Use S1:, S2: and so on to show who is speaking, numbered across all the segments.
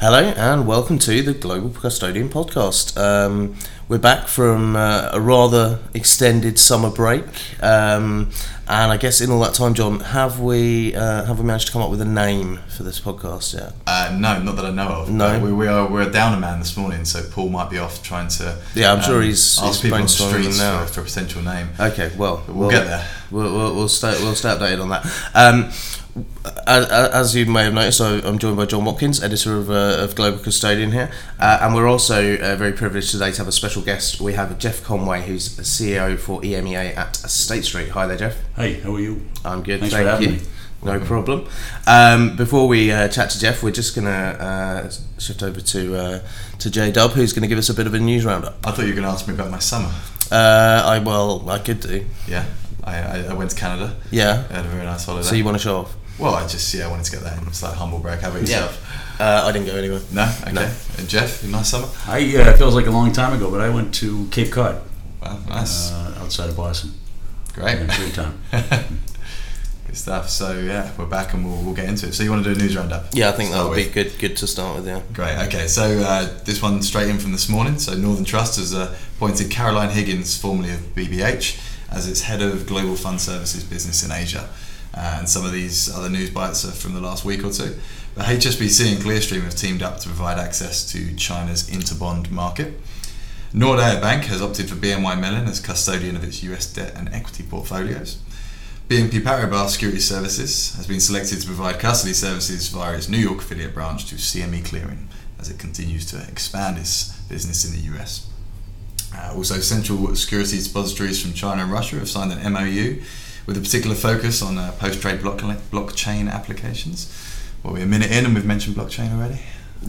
S1: Hello and welcome to the Global Custodian Podcast. Um, we're back from uh, a rather extended summer break, um, and I guess in all that time, John, have we uh, have we managed to come up with a name for this podcast yet?
S2: Uh, no, not that I know of.
S1: No.
S2: We, we are we're down a man this morning, so Paul might be off trying to. um,
S1: Yeah, I'm sure he's-
S2: ask
S1: he's
S2: people on the streets
S1: now.
S2: for, for a potential name.
S1: Okay, well,
S2: But we'll get there.
S1: We'll, we'll, we'll stay we'll stay updated on that. As, as you may have noticed, I- I'm joined by John Watkins, editor of, uh, of Global Custodian here, uh, and we're also uh, very privileged today to have a special guest. We have Jeff Conway, who's a CEO for EMEA at State Street. Hi there, Jeff.
S3: Hey, how are you?
S1: I'm good,
S3: Thanks for
S1: thank
S3: having
S1: you.
S3: me.
S1: No problem. Um, before we uh, chat to Jeff, we're just gonna uh, shift over to uh, to J Dub, who's going to give us a bit of a news roundup.
S2: I thought you were going to ask me about my summer.
S1: Uh, I well, I could do.
S2: Yeah, I, I, I went to Canada.
S1: Yeah.
S2: I had a very nice holiday.
S1: So you want to show off?
S2: Well, I just yeah, I wanted to get that in. It's like humble brag. How about yourself?
S1: Uh, I didn't go anywhere.
S2: No. Okay.
S1: No.
S2: And Jeff, nice summer.
S3: I uh, it feels like a long time ago, but I went to Cape Cod,
S2: Well, nice.
S3: uh, outside of Boston.
S2: Great.
S3: Yeah, great time.
S2: Good stuff. So yeah, we're back and we'll, we'll get into it. So you want to do a news roundup?
S1: Yeah, I think that would be good. Good to start with. Yeah.
S2: Great. Okay. So uh, this one straight in from this morning. So Northern Trust has uh, appointed Caroline Higgins, formerly of BBH, as its head of global fund services business in Asia. Uh, and some of these other news bites are from the last week or two. But HSBC and Clearstream have teamed up to provide access to China's interbond market. Nordea Bank has opted for BNY Mellon as custodian of its US debt and equity portfolios. BNP Paribas Security Services has been selected to provide custody services via its New York affiliate branch to CME Clearing as it continues to expand its business in the US. Uh, also, central securities depositories from China and Russia have signed an MOU with a particular focus on uh, post trade block- blockchain applications. Well, we're a minute in and we've mentioned blockchain already.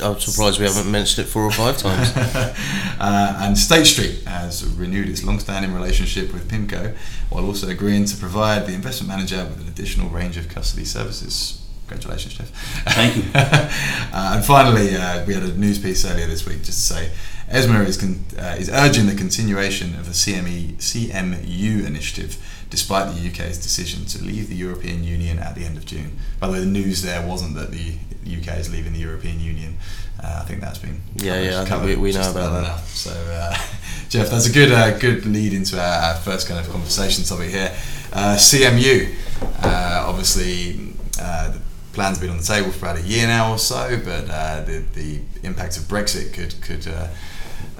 S1: I'm surprised we haven't mentioned it four or five times.
S2: uh, and State Street has renewed its long-standing relationship with PIMCO, while also agreeing to provide the investment manager with an additional range of custody services. Congratulations, Jeff.
S3: Thank you.
S2: uh, and finally, uh, we had a news piece earlier this week just to say ESMA is, con- uh, is urging the continuation of the CME, CMU initiative despite the UK's decision to leave the European Union at the end of June. By the way, the news there wasn't that the UK is leaving the European Union. Uh, I think that's been
S1: Yeah,
S2: covered-
S1: yeah, I think we- we know about that.
S2: enough. So, uh, Jeff, that's a good uh, good lead into our, our first kind of conversation topic here. Uh, CMU, uh, obviously, uh, the plan's been on the table for about a year now or so, but uh, the the impact of Brexit could could uh,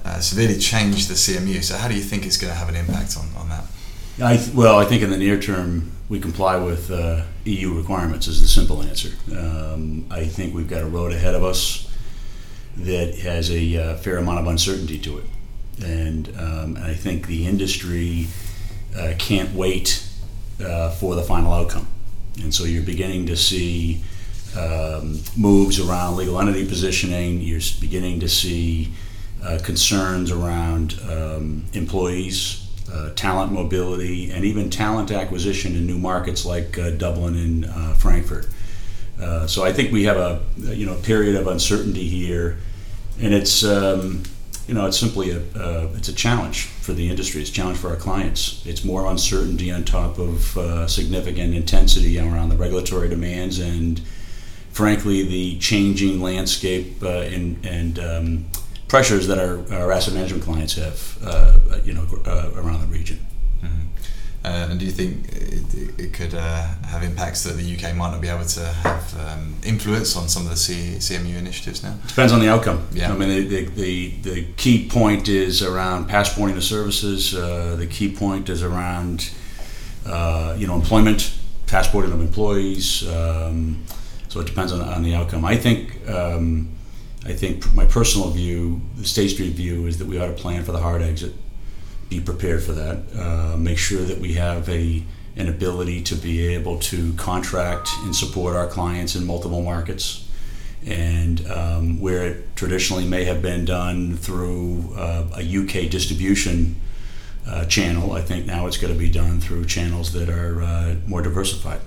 S2: uh, severely change the CMU. So, how do you think it's going to have an impact on, on that?
S3: I well, I think in the near term we comply with uh, EU requirements is the simple answer. Um, I think we've got a road ahead of us that has a uh, fair amount of uncertainty to it, and, um, I think the industry uh, can't wait uh, for the final outcome. And so you're beginning to see um, moves around legal entity positioning. You're beginning to see uh, concerns around um, employees, uh, talent mobility, and even talent acquisition in new markets like uh, Dublin and uh, Frankfurt. Uh, so I think we have a you know period of uncertainty here, and it's um, you know it's simply a uh, it's a challenge for the industry. It's a challenge for our clients. It's more uncertainty on top of significant intensity around the regulatory demands and frankly the changing landscape and and um, pressures that our, our asset management clients have uh, you know uh, around the region.
S2: Uh, and do you think it, it could uh, have impacts that the UK might not be able to have um, influence on some of the C, CMU initiatives now?
S3: Depends on the outcome.
S2: Yeah.
S3: I mean, the, the, the, the key point is around passporting of services. Uh, the key point is around, uh, you know, employment, passporting of employees. Um, so it depends on, on the outcome. I think, um, I think my personal view, the State Street view, is that we ought to plan for the hard exit, be prepared for that, uh, make sure that we have a an ability to be able to contract and support our clients in multiple markets. And um, where it traditionally may have been done through uh, a UK distribution uh, channel, I think now it's going to be done through channels that are uh, more diversified,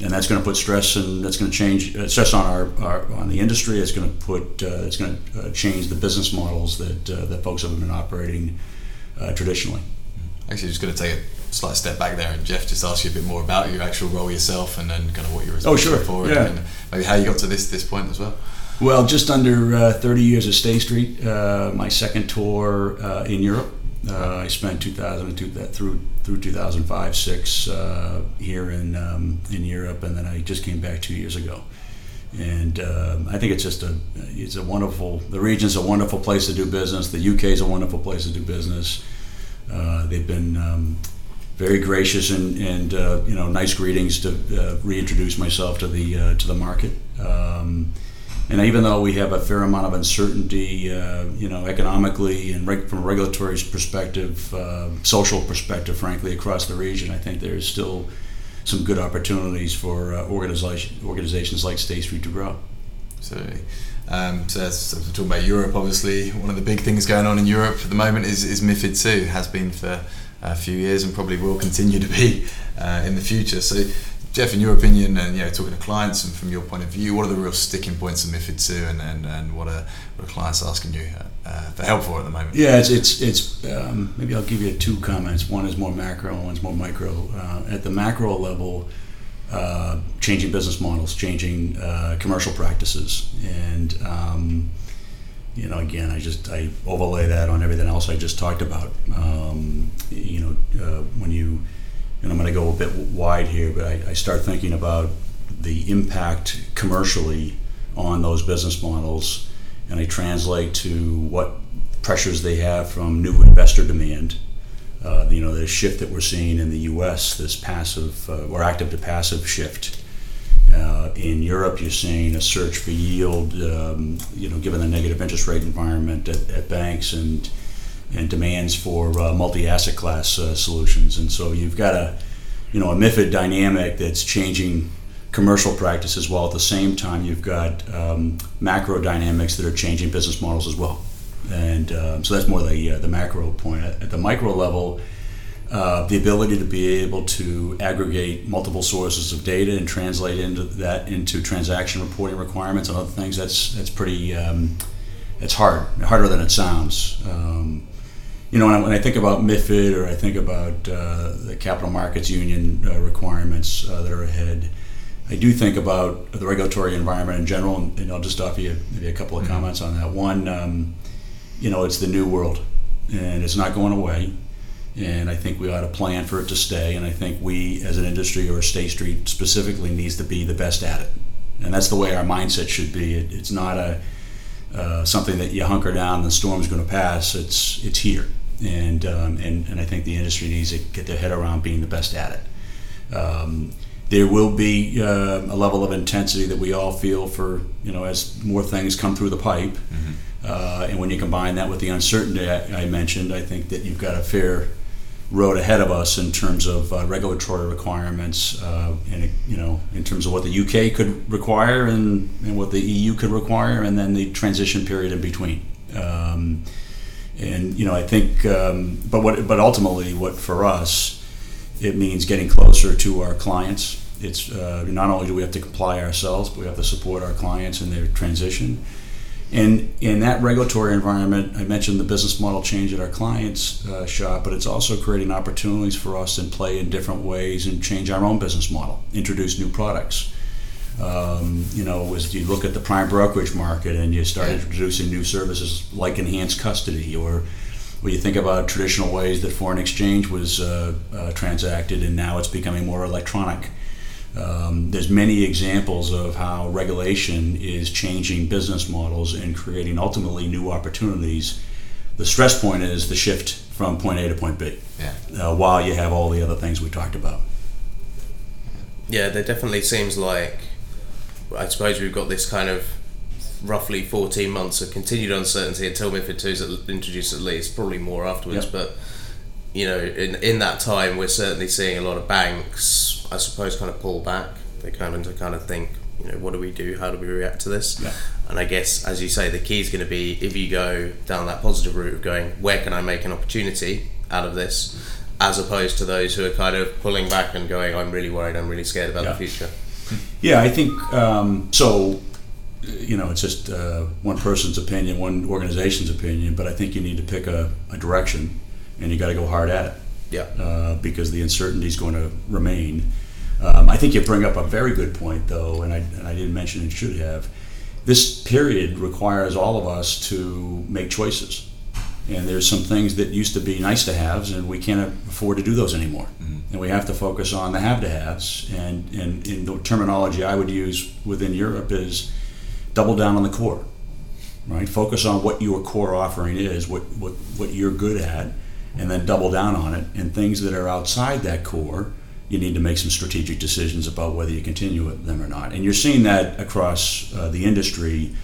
S3: and that's going to put stress and that's going to change uh, stress on our, our on the industry. It's going to put uh, it's going to uh, change the business models that uh, that folks have been operating uh, traditionally.
S2: Actually, just going to take a slight step back there, and Jeff just ask you a bit more about your actual role yourself, and then kind of what you're
S3: Oh,
S2: responsible
S3: sure.
S2: for,
S3: Yeah.
S2: and maybe how you got to this this point as well.
S3: Well, just under uh, 30 years at State Street. Uh, my second tour uh, in Europe. Uh, I spent 2002 that through through 2005 six uh, here in um, in Europe, and then I just came back two years ago. And um, I think it's just a it's a wonderful. The region's a wonderful place to do business. The UK is a wonderful place to do business. Uh, they've been um, very gracious and, and uh, you know nice greetings to uh, reintroduce myself to the uh, to the market. Um, and even though we have a fair amount of uncertainty, uh, you know, economically and reg- from a regulatory perspective, uh, social perspective, frankly, across the region, I think there's still some good opportunities for uh, organization, organizations like State Street to grow.
S2: Absolutely. Um, so, as we're talking about Europe, obviously, one of the big things going on in Europe at the moment is, is MIFID II, has been for a few years and probably will continue to be uh, in the future. So, Jeff, in your opinion, and you know, talking to clients and from your point of view, what are the real sticking points of MIFID II, and, and, and what, are, what are clients asking you uh, for help for at the moment?
S3: Yeah, it's it's, it's um, maybe I'll give you two comments. One is more macro, one's more micro. Uh, at the macro level, uh, changing business models, changing uh, commercial practices, and um, you know, again, I just I overlay that on everything else I just talked about. Um, you know, uh, when you and I'm going to go a bit wide here, but I, I, start thinking about the impact commercially on those business models, and I translate to what pressures they have from new investor demand. Uh, you know, the shift that we're seeing in the U.S., this passive uh, or active to passive shift. Uh, in Europe, you're seeing a search for yield, um, you know, given the negative interest rate environment at, at banks and and demands for uh, multi-asset class uh, solutions. And so you've got a, you know, a MIFID dynamic that's changing commercial practices while at the same time you've got um, macro dynamics that are changing business models as well. And um, so that's more the, uh, the macro point. At the micro level, uh, the ability to be able to aggregate multiple sources of data and translate into that into transaction reporting requirements and other things that's that's pretty um, it's hard harder than it sounds um, you know, when I, when I, think about MIFID or I think about uh, the capital markets union uh, requirements uh, that are ahead, I do think about the regulatory environment in general, and, and I'll just offer you maybe a couple of mm-hmm. comments on that. One, um, you know, it's the new world, and it's not going away, and I think we ought to plan for it to stay. And I think we, as an industry or State Street specifically, needs to be the best at it, and that's the way our mindset should be. It, it's not a uh, something that you hunker down, the storm's going to pass. It's it's here and, um, and and I think the industry needs to get their head around being the best at it. Um, there will be uh, a level of intensity that we all feel for you know as more things come through the pipe, mm-hmm. uh, and when you combine that with the uncertainty I, I, mentioned, I think that you've got a fair road ahead of us in terms of uh, regulatory requirements, uh, and you know in terms of what the UK could require and, and what the EU could require, and then the transition period in between. Um, and you know I think, um, but what but ultimately, what for us, it means getting closer to our clients. It's uh, not only do we have to comply ourselves, but we have to support our clients in their transition. And in that regulatory environment, I mentioned the business model change at our clients' uh, shop, but it's also creating opportunities for us to play in different ways and change our own business model, introduce new products. Um, you know, as you look at the prime brokerage market and you start introducing new services like enhanced custody, or when you think about traditional ways that foreign exchange was uh, uh, transacted, and now it's becoming more electronic. Um, there's many examples of how regulation is changing business models and creating ultimately new opportunities. The stress point is the shift from point A to point
S2: B.
S3: Yeah. Uh, while you have all the other things we talked about.
S1: Yeah, there definitely seems like I suppose we've got this kind of roughly 14 months of continued uncertainty until MIFID 2 is introduced at least, probably more afterwards. Yep. But, you know, in, in that time, we're certainly seeing a lot of banks, I suppose, kind of pull back. They're kind of to kind of think, you know, what do we do? How do we react to this?
S3: Yeah.
S1: And I guess, as you say, the key is going to be if you go down that positive route of going, where can I make an opportunity out of this? As opposed to those who are kind of pulling back and going, I'm really worried, I'm really scared about yeah. the future.
S3: Yeah, I think um, so. You know, it's just uh, one person's opinion, one organization's opinion, but I think you need to pick a, a direction, and you got to go hard at it.
S1: Yeah.
S3: Uh, because the uncertainty is going to remain. Um, I think you bring up a very good point, though, and I, and I didn't mention it, should have. this period requires all of us to make choices. And there's some things that used to be nice to haves, and we can't afford to do those anymore. And we have to focus on the have to haves. And, and, and the terminology I would use within Europe is double down on the core, right? Focus on what your core offering is, what, what, what you're good at, and then double down on it. And things that are outside that core, you need to make some strategic decisions about whether you continue with them or not. And you're seeing that across uh, the industry.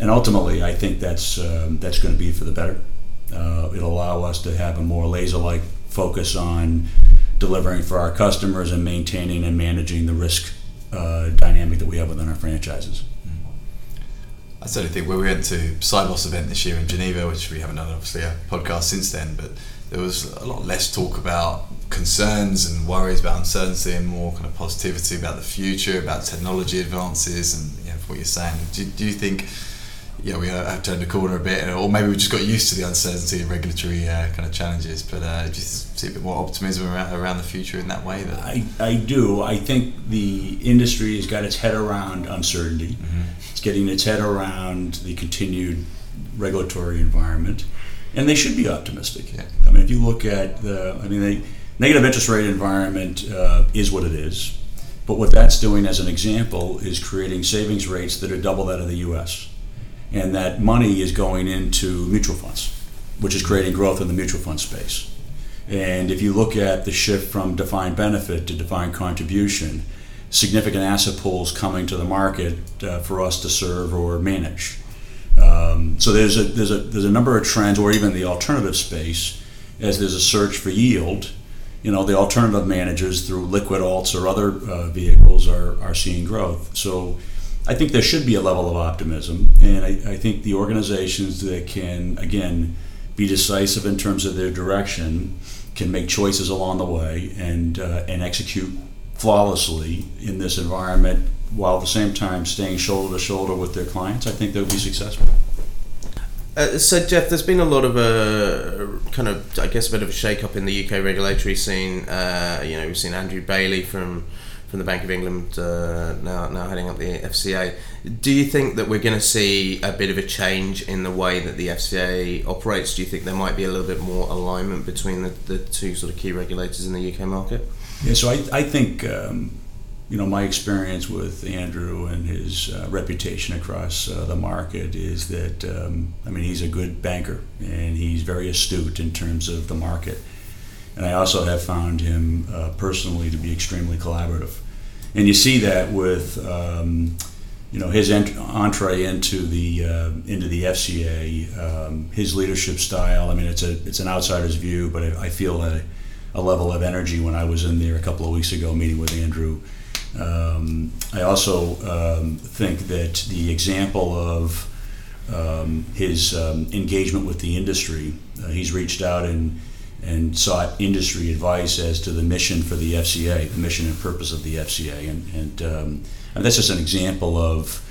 S3: And ultimately, I think that's, um, that's going to be for the better. Uh, it'll allow us to have a more laser like focus on delivering for our customers and maintaining and managing the risk uh, dynamic that we have within our franchises.
S2: I certainly think when we went to Sibos event this year in Geneva, which we haven't done obviously a podcast since then, but there was a lot less talk about concerns and worries about uncertainty and more kind of positivity about the future, about technology advances, and you know, what you're saying. Do, do you think? Yeah, we have turned the corner a bit, or maybe we just got used to the uncertainty and regulatory uh, kind of challenges. But uh, just see a bit more optimism around, around the future in that way. That
S3: I, I do. I think the industry has got its head around uncertainty. Mm-hmm. It's getting its head around the continued regulatory environment, and they should be optimistic.
S2: Yeah.
S3: I mean, if you look at the, I mean, the negative interest rate environment uh, is what it is. But what that's doing, as an example, is creating savings rates that are double that of the U.S and that money is going into mutual funds, which is creating growth in the mutual fund space. And if you look at the shift from defined benefit to defined contribution, significant asset pools coming to the market uh, for us to serve or manage. Um, so there's a, there's, a, there's a number of trends, or even the alternative space, as there's a search for yield. You know, the alternative managers through liquid alts or other uh, vehicles are, are seeing growth. So I think there should be a level of optimism, and I, I, think the organizations that can, again, be decisive in terms of their direction can make choices along the way and uh, and execute flawlessly in this environment while at the same time staying shoulder to shoulder with their clients. I think they'll be successful.
S1: Uh, so Jeff, there's been a lot of a uh, kind of, I guess, a bit of a shake-up in the UK regulatory scene. Uh, you know, we've seen Andrew Bailey from from the Bank of England uh, now now heading up the FCA. Do you think that we're going to see a bit of a change in the way that the FCA operates? Do you think there might be a little bit more alignment between the, the two sort of key regulators in the UK market?
S3: Yeah, so I, I think um, you know my experience with Andrew and his uh, reputation across uh, the market is that um, I mean he's a good banker and he's very astute in terms of the market and I also have found him uh, personally to be extremely collaborative. And you see that with um, you know his ent- entree into the uh, into the FCA, um, his leadership style. I mean, it's a it's an outsider's view, but I, I, feel a, a level of energy when I was in there a couple of weeks ago meeting with Andrew. Um, I also um, think that the example of um, his um, engagement with the industry, uh, he's reached out and and sought industry advice as to the mission for the FCA, the mission and purpose of the FCA. And, and, um, and that's just an example of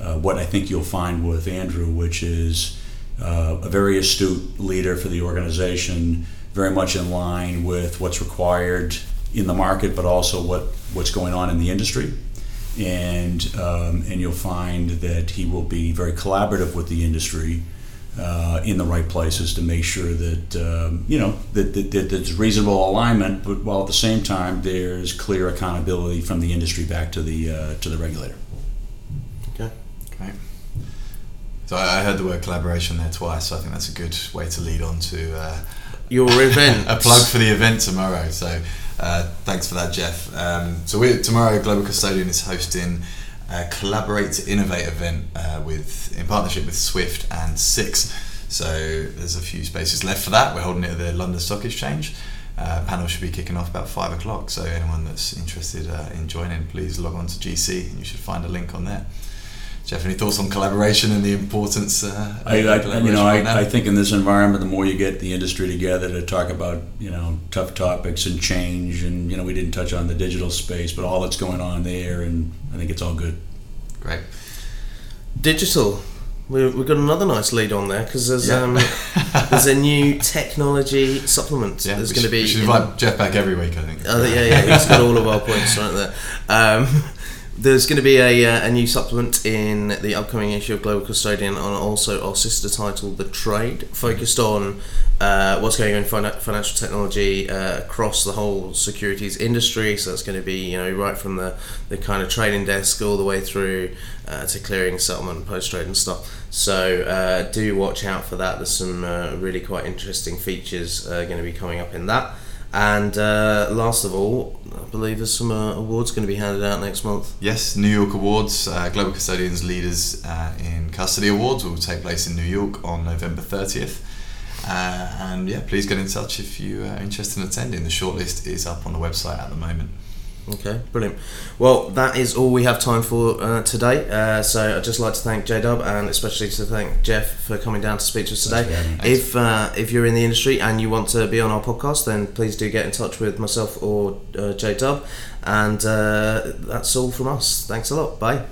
S3: uh, what I think you'll find with Andrew, which is uh, a very astute leader for the organization, very much in line with what's required in the market, but also what, what's going on in the industry. And, um, and you'll find that he will be very collaborative with the industry uh, in the right places to make sure that um, you know that, that, that, there's reasonable alignment, but while at the same time there's clear accountability from the industry back to the uh, to the regulator.
S1: Okay,
S2: great. So I heard the word collaboration there twice. So I think that's a good way to lead on to uh,
S1: your event.
S2: a plug for the event tomorrow. So uh, thanks for that, Jeff. Um, so we tomorrow Global Custodian is hosting a Collaborate to Innovate event uh, with in partnership with Swift and Six. So there's a few spaces left for that. We're holding it at the London Stock Exchange. Uh, panel should be kicking off about five o'clock. So anyone that's interested uh, in joining, please log on to GC and you should find a link on there. Jeff, any thoughts on collaboration and the importance? Uh,
S3: I, I you know, I, I, think in this environment, the more you get the industry together to talk about, you know, tough topics and change, and you know, we didn't touch on the digital space, but all that's going on there, and I think it's all good.
S2: Great.
S1: Digital. We, we've got another nice lead on there because there's yeah. um, there's a new technology supplement.
S2: Yeah,
S1: there's going to be.
S2: We should invite Jeff back every week, I think.
S1: Uh, yeah, yeah, he's got all of our points right there. Um, There's going to be a, uh, a new supplement in the upcoming issue of Global Custodian on also our sister title, The Trade, focused on uh, what's going on in fin- financial technology uh, across the whole securities industry. So that's going to be, you know, right from the, the kind of trading desk all the way through uh, to clearing, settlement, post trade, and stuff. So uh, do watch out for that. There's some uh, really quite interesting features going to be coming up in that. And uh, last of all, I believe there's some uh, awards going to be handed out next month.
S2: Yes, New York Awards, uh, Global Custodians Leaders uh, in Custody Awards will take place in New York on November 30th. Uh, and yeah, please get in touch if you are interested in attending. The shortlist is up on the website at the moment.
S1: Okay, brilliant. Well, that is all we have time for uh, today. Uh, so I'd just like to thank J Dub and especially to thank Jeff for coming down to speak to us today.
S3: Thanks for having me.
S1: If uh, if you're in the industry and you want to be on our podcast, then please do get in touch with myself or uh, J Dub. And uh, that's all from us. Thanks a lot. Bye.